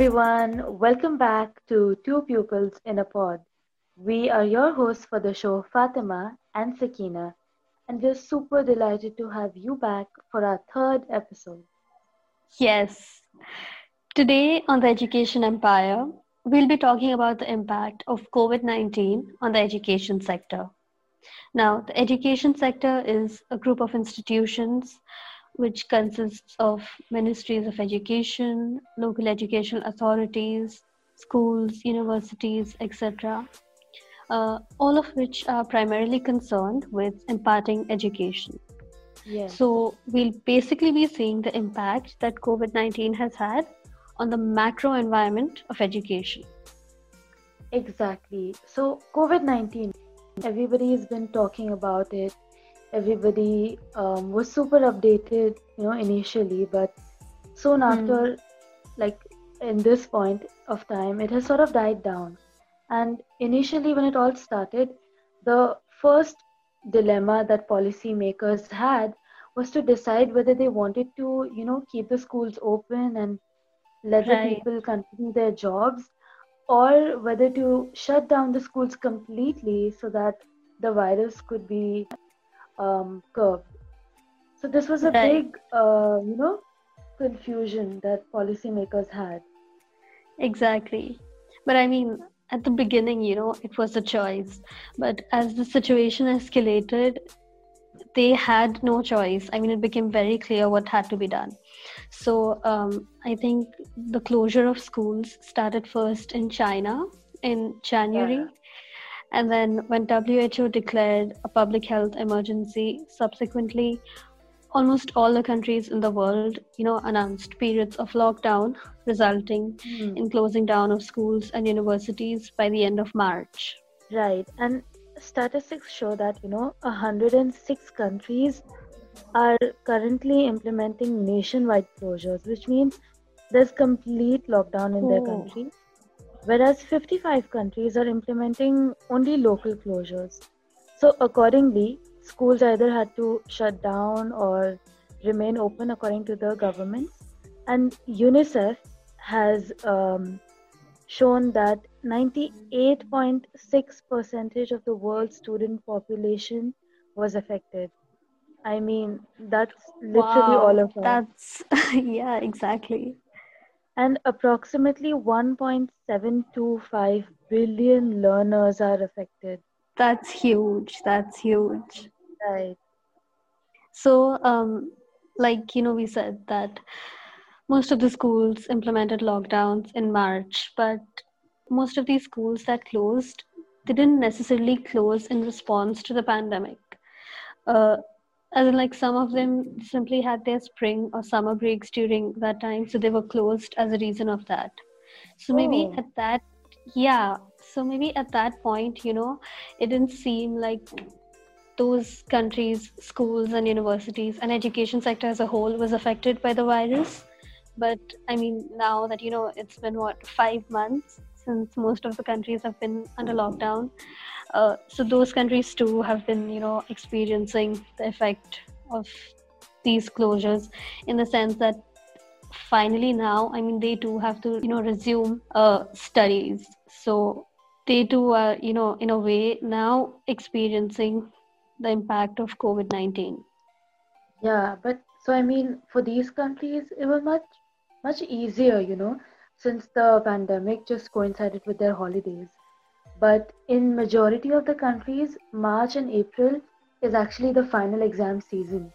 Everyone. Welcome back to Two Pupils in a Pod. We are your hosts for the show, Fatima and Sakina, and we're super delighted to have you back for our third episode. Yes. Today on the Education Empire, we'll be talking about the impact of COVID 19 on the education sector. Now, the education sector is a group of institutions which consists of ministries of education, local educational authorities, schools, universities, etc., uh, all of which are primarily concerned with imparting education. Yes. So, we'll basically be seeing the impact that COVID 19 has had on the macro environment of education. Exactly. So, COVID 19, everybody has been talking about it. Everybody um, was super updated, you know, initially, but soon after, like in this point of time, it has sort of died down. And initially, when it all started, the first dilemma that policymakers had was to decide whether they wanted to, you know, keep the schools open and let the people continue their jobs, or whether to shut down the schools completely so that the virus could be um, curbed. So this was a Right. big, uh, you know, confusion that policymakers had. Exactly. But I mean, at the beginning, you know, it was a choice. But as the situation escalated, they had no choice. I mean, it became very clear what had to be done. So um, I think the closure of schools started first in China in January. Yeah. And then when WHO declared a public health emergency, subsequently, almost all the countries in the world, you know, announced periods of lockdown, resulting Hmm. in closing down of schools and universities by the end of March. Right. And statistics show that, you know, 106 countries are currently implementing nationwide closures, which means there's complete lockdown in their Oh. country. Whereas 55 countries are implementing only local closures. So, accordingly, schools either had to shut down or remain open according to the government. And UNICEF has um, shown that 98.6 percentage of the world's student population was affected. I mean, that's literally all of us. That's, yeah, exactly. And approximately 1.725 billion learners are affected. That's huge. That's huge. Right. So, um, like, you know, we said that most of the schools implemented lockdowns in March, but most of these schools that closed, they didn't necessarily close in response to the pandemic. Uh, as in, like, some of them simply had their spring or summer breaks during that time, so they were closed as a reason of that. So maybe Oh. at that, yeah, so maybe at that point, you know, it didn't seem like those countries, schools and universities and education sector as a whole was affected by the virus. But I mean, now that you know it's been what five months since most of the countries have been under lockdown, uh, so those countries too have been you know experiencing the effect of these closures in the sense that finally now I mean they too have to you know resume uh, studies. So they too are you know in a way now experiencing the impact of COVID 19. Yeah, but so I mean, for these countries, it was much, much easier, you know, since the pandemic just coincided with their holidays. But in majority of the countries, March and April is actually the final exam season.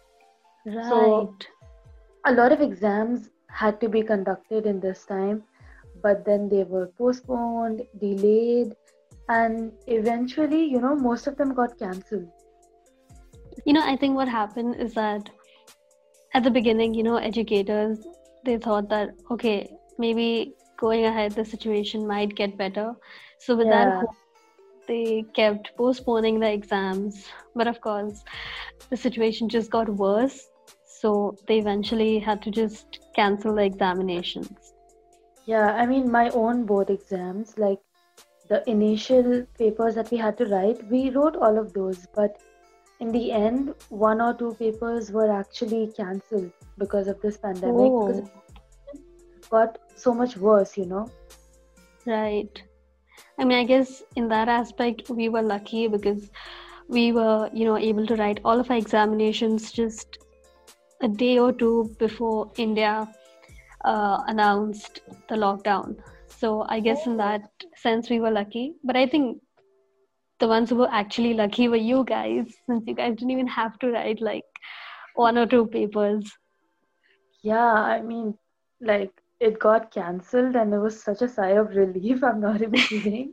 Right. So- a lot of exams had to be conducted in this time, but then they were postponed, delayed, and eventually, you know, most of them got cancelled. you know, I think what happened is that at the beginning, you know, educators they thought that okay, maybe going ahead, the situation might get better. So with that Yeah. hope, they kept postponing the exams. But of course, the situation just got worse. So they eventually had to just cancel the examinations. Yeah, I mean, my own board exams, like the initial papers that we had to write, we wrote all of those, but in the end, one or two papers were actually cancelled because of this pandemic. Oh. Because Oh, got so much worse, you know. Right. I mean, I guess in that aspect, we were lucky because we were, you know, able to write all of our examinations just a day or two before India uh, announced the lockdown. So I guess in that sense, we were lucky. But I think the ones who were actually lucky were you guys, since you guys didn't even have to write like one or two papers. Yeah, I mean, like it got cancelled, and it was such a sigh of relief. I'm not even kidding.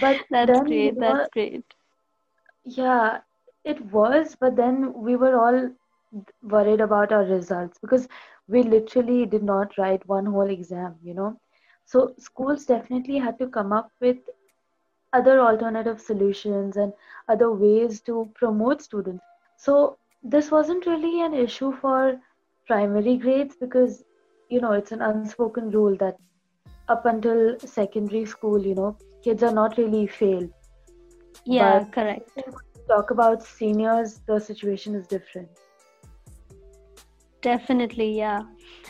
but that's then, great. That's great. Yeah, it was. But then we were all worried about our results because we literally did not write one whole exam. You know, so schools definitely had to come up with other alternative solutions and other ways to promote students. So this wasn't really an issue for primary grades because you know it's an unspoken rule that up until secondary school, you know, kids are not really failed. Yeah, but correct. talk about seniors, the situation is different. Definitely, yeah.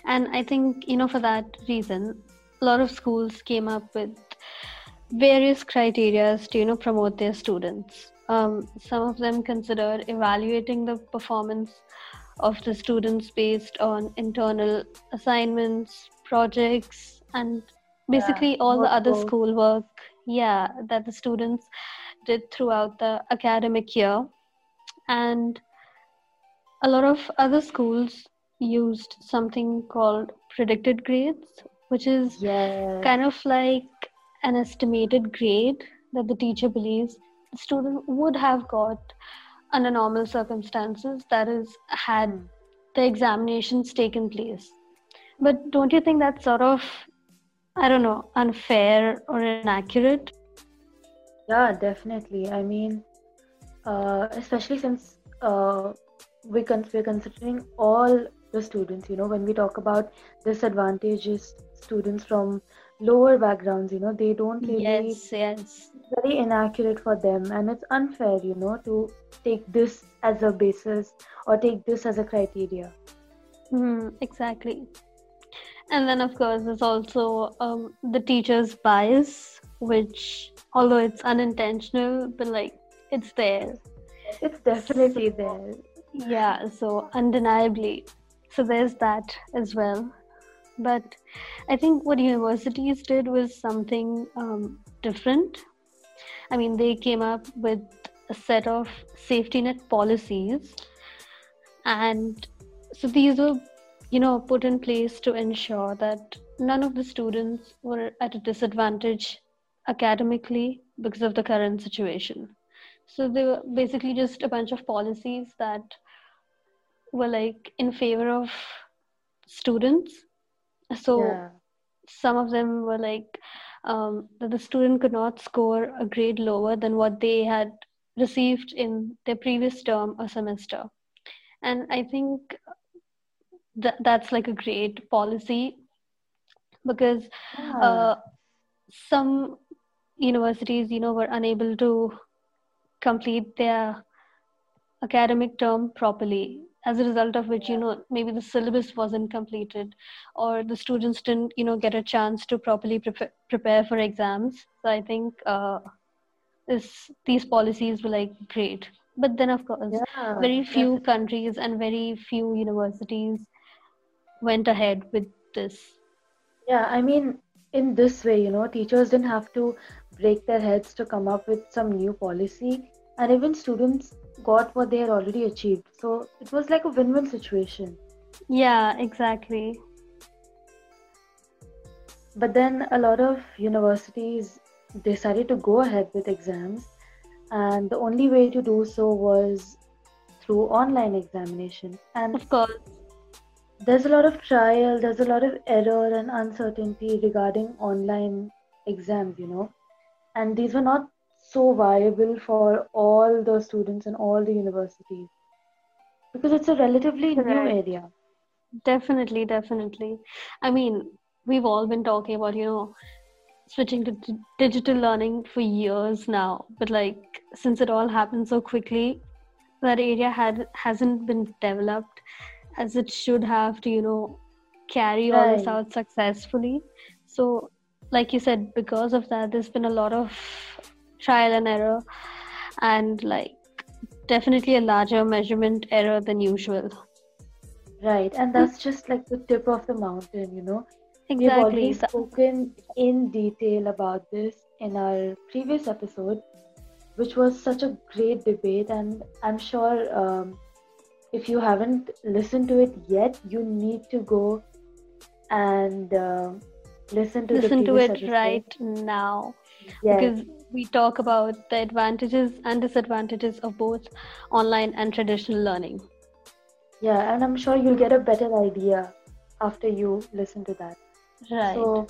And I think, you know, for that reason, a lot of schools came up with various criteria to you know promote their students um, some of them consider evaluating the performance of the students based on internal assignments projects and basically yeah, all the other schoolwork yeah that the students did throughout the academic year and a lot of other schools used something called predicted grades which is yeah. kind of like an estimated grade that the teacher believes the student would have got under normal circumstances that is had hmm. the examinations taken place. But don't you think that's sort of i don't know unfair or inaccurate? Yeah definitely. I mean uh, especially since uh, we con- we're considering all the students you know when we talk about disadvantaged students from lower backgrounds you know they don't really yes yes. very inaccurate for them. And it's unfair you know to take this as a basis or take this as a criteria. Mm, exactly. And then of course there's also um, the teacher's bias which although it's unintentional but like it's there. It's definitely there. Yeah so undeniably. So there's that as well but i think what universities did was something um, different. I mean they came up with a set of safety net policies. And so these were you know put in place to ensure that none of the students were at a disadvantage academically because of the current situation. So they were basically just a bunch of policies that were like in favor of students so yeah. some of them were like um, that the student could not score a grade lower than what they had received in their previous term or semester and i think that that's like a great policy because yeah. uh, some universities you know were unable to complete their academic term properly as a result of which you know maybe the syllabus wasn't completed or the students didn't you know get a chance to properly prepare, prepare for exams. So i think uh, this these policies were like great. But then of course yeah, very few countries and very few universities went ahead with this. Yeah i mean in this way you know teachers didn't have to break their heads to come up with some new policy. And even students got what they had already achieved. So it was like a win win situation. Yeah, exactly. But then a lot of universities decided to go ahead with exams, and the only way to do so was through online examination. And of course, there's a lot of trial, there's a lot of error and uncertainty regarding online exams, you know. And these were not so viable for all the students and all the universities. Because it's a relatively new area. Definitely definitely. I mean we've all been talking about you know switching to d- digital learning for years now. But like since it all happened so quickly that area had hasn't been developed as it should have to you know carry all this out successfully. So like you said because of that there's been a lot of trial and error and like definitely a larger measurement error than usual. Right and that's just like the tip of the mountain you know? Exactly. we've already spoken in detail about this in our previous episode which was such a great debate and i'm sure um, if you haven't listened to it yet you need to go and uh, listen to listen to it episode. right now yes. because we talk about the advantages and disadvantages of both online and traditional learning. Yeah and i'm sure you'll get a better idea after you listen to that. Right. So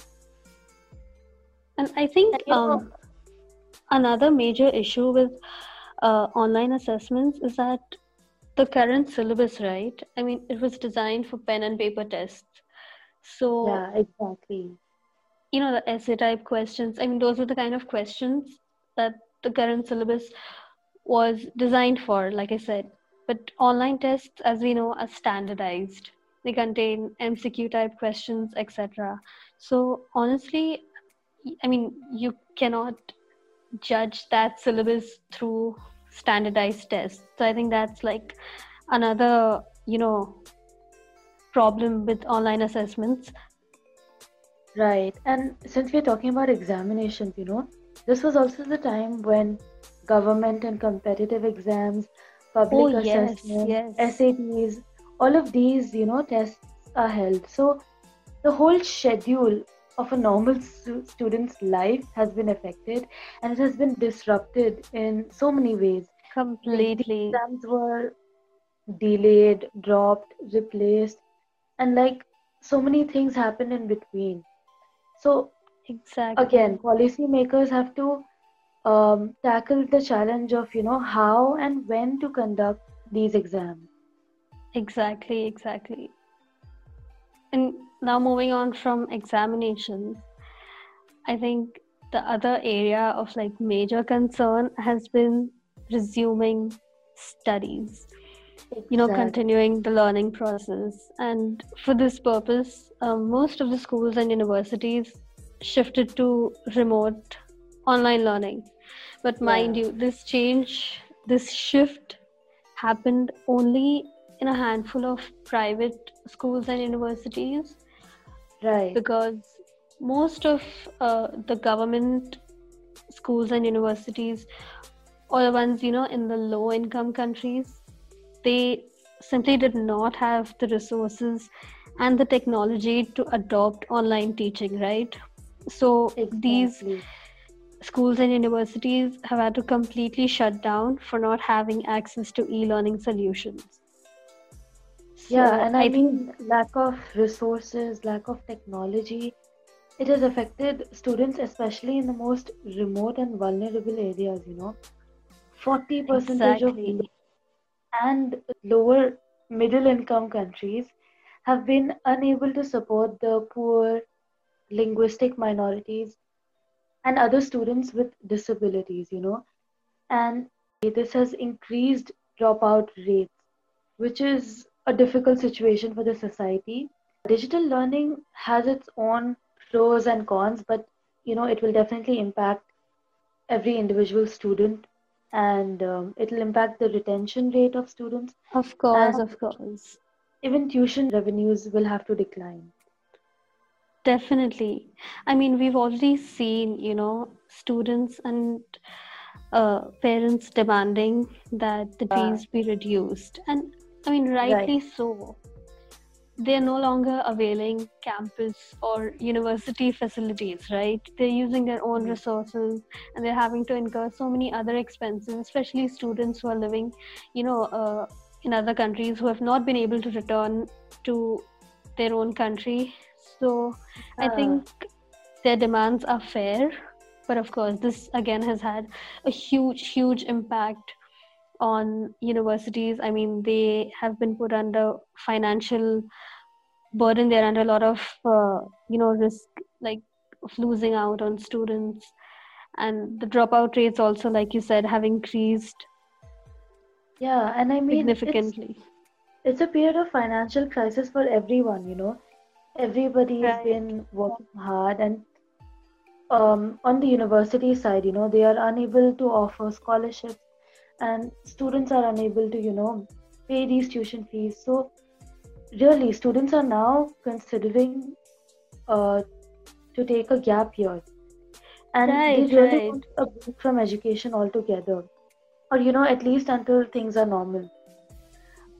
and i think um, another major issue with uh, online assessments is that the current syllabus right? I mean it was designed for pen and paper tests. So yeah exactly you know the essay type questions. I mean those were the kind of questions that the current syllabus was designed for like i said. But online tests as we know are standardized. They contain mcq type questions etc so honestly i mean you cannot judge that syllabus through standardized tests. So i think that's like another you know problem with online assessments Right. And since we're talking about examinations, you know, this was also the time when government and competitive exams, public oh, assessment, yes, yes. SATs, all of these, you know, tests are held. So the whole schedule of a normal student's life has been affected and it has been disrupted in so many ways. Completely. Like exams were delayed, dropped, replaced, and like so many things happened in between. So exactly again, policymakers have to um, tackle the challenge of you know how and when to conduct these exams. Exactly, exactly. And now moving on from examinations, I think the other area of like major concern has been resuming studies. You know continuing the learning process. And for this purpose um, most of the schools and universities shifted to remote online learning. But mind yeah. you this change this shift happened only in a handful of private schools and universities. Right. Because most of uh, the government schools and universities or the ones you know in the low income countries they simply did not have the resources and the technology to adopt online teaching right so exactly. these schools and universities have had to completely shut down for not having access to e-learning solutions so yeah and i, I mean lack of resources lack of technology it has affected students especially in the most remote and vulnerable areas you know 40% exactly. of and lower middle income countries have been unable to support the poor, linguistic minorities, and other students with disabilities, you know. And this has increased dropout rates, which is a difficult situation for the society. Digital learning has its own pros and cons, but you know, it will definitely impact every individual student and um, it'll impact the retention rate of students. Of course, and of course. Even tuition revenues will have to decline. Definitely. I mean, we've already seen, you know, students and uh, parents demanding that the fees be reduced. And I mean, rightly right. so they're no longer availing campus or university facilities, right? They're using their own resources and they're having to incur so many other expenses, especially students who are living, you know, uh, in other countries who have not been able to return to their own country. So uh. I think their demands are fair. But of course, this again has had a huge, huge impact on universities. I mean, they have been put under financial burden. They're under a lot of, uh, you know, risk like of losing out on students. And the dropout rates also, like you said, have increased. Yeah, and I mean significantly. It's, it's a period of financial crisis for everyone, you know. everybody's Right. been working hard and um, on the university side you know they are unable to offer scholarships and students are unable to you know pay these tuition fees so really students are now considering uh, to take a gap year and Right, they really right. want a break from education altogether or you know at least until things are normal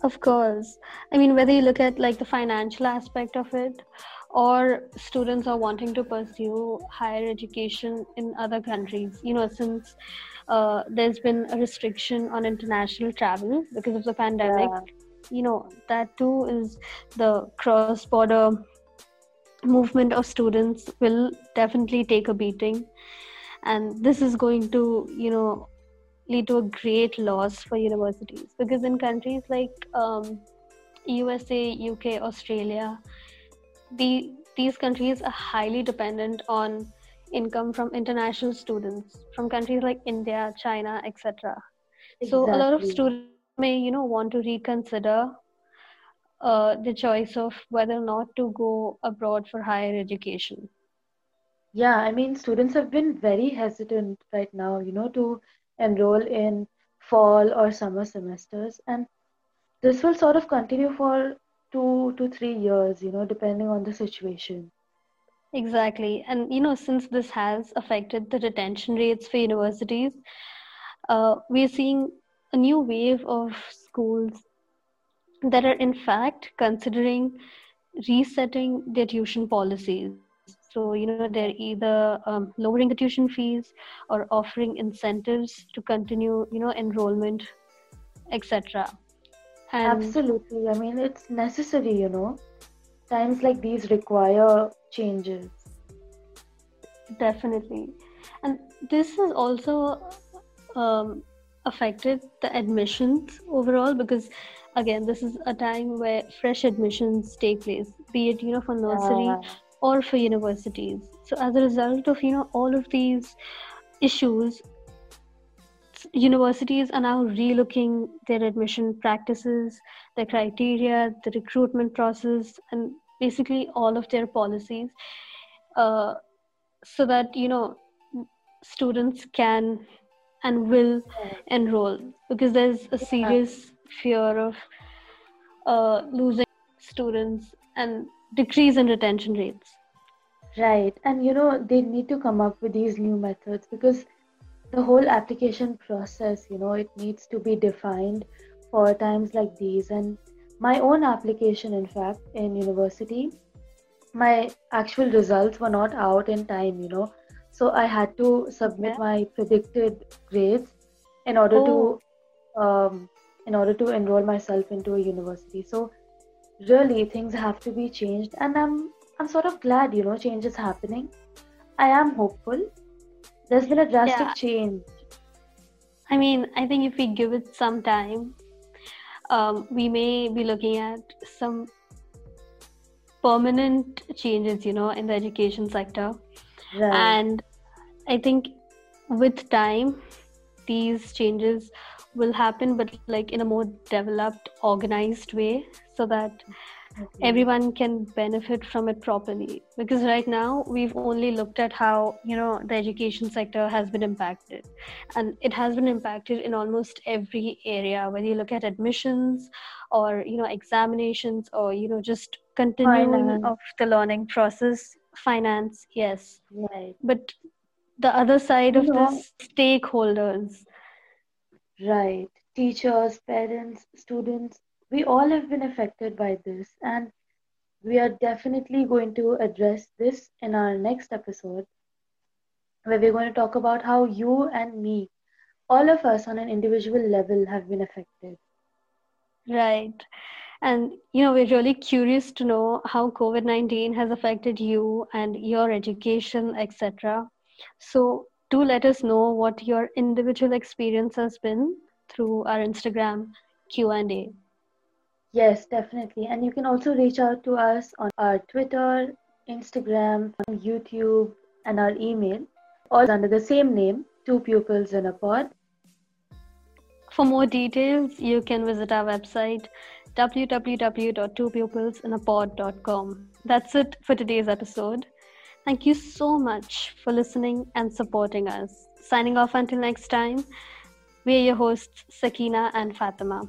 Of course. I mean, whether you look at like the financial aspect of it, or students are wanting to pursue higher education in other countries, you know, since uh, there's been a restriction on international travel because of the pandemic, yeah you know, that too is the cross border movement of students will definitely take a beating. And this is going to, you know, lead to a great loss for universities because in countries like um, USA, UK, Australia, the these countries are highly dependent on income from international students from countries like India, China, etc. So a lot of students may, you know, want to reconsider uh, the choice of whether or not to go abroad for higher education. Yeah, I mean, students have been very hesitant right now, you know, to enroll in fall or summer semesters. And this will sort of continue for two to three years, you know, depending on the situation. Exactly. And you know, since this has affected the retention rates for universities, uh, we're seeing a new wave of schools that are in fact considering resetting their tuition policies. So, you know, they're either um, lowering the tuition fees or offering incentives to continue, you know, enrollment, etc. And Absolutely. I mean, it's necessary, you know. Times like these require changes. definitely. And this has also um, affected the admissions overall because again this is a time where fresh admissions take place be it you know for nursery Yeah, or for universities so as a result of you know all of these issues universities are now relooking their admission practices their criteria the recruitment process and basically all of their policies uh, so that you know students can and will enroll because there's a serious fear of uh, losing students and decrease in retention rates. Right. And you know, they need to come up with these new methods because the whole application process, you know, it needs to be defined for times like these. And my own application, in fact, in university, my actual results were not out in time, you know. So I had to submit my predicted grades in order Oh, to um, in order to enroll myself into a university. So really things have to be changed and I'm I'm sort of glad, you know, change is happening. I am hopeful. There's been a drastic yeah. change. I mean, I think if we give it some time, um, we may be looking at some permanent changes, you know, in the education sector. Right. And I think with time, these changes will happen, but like in a more developed, organized way, so that. Everyone can benefit from it properly. Because right now we've only looked at how you know the education sector has been impacted. And it has been impacted in almost every area whether you look at admissions or you know examinations or you know just continuing of the learning process. Finance yes. Right. but the other side of this stakeholders. Right. Teachers, parents, students, we all have been affected by this, and we are definitely going to address this in our next episode, where we're going to talk about how you and me, all of us on an individual level, have been affected. right. And you know we're really curious to know how covid-19 has affected you and your education etc so do let us know what your individual experience has been through our instagram q&a Yes, definitely. And you can also reach out to us on our Twitter, Instagram, YouTube, and our email, all under the same name, Two Pupils in a Pod. for more details you can visit our website www.twopupilsinapod.com that's it for today's episode. Thank you so much for listening and supporting us. Signing off until next time, we are your hosts, Sakina and Fatima.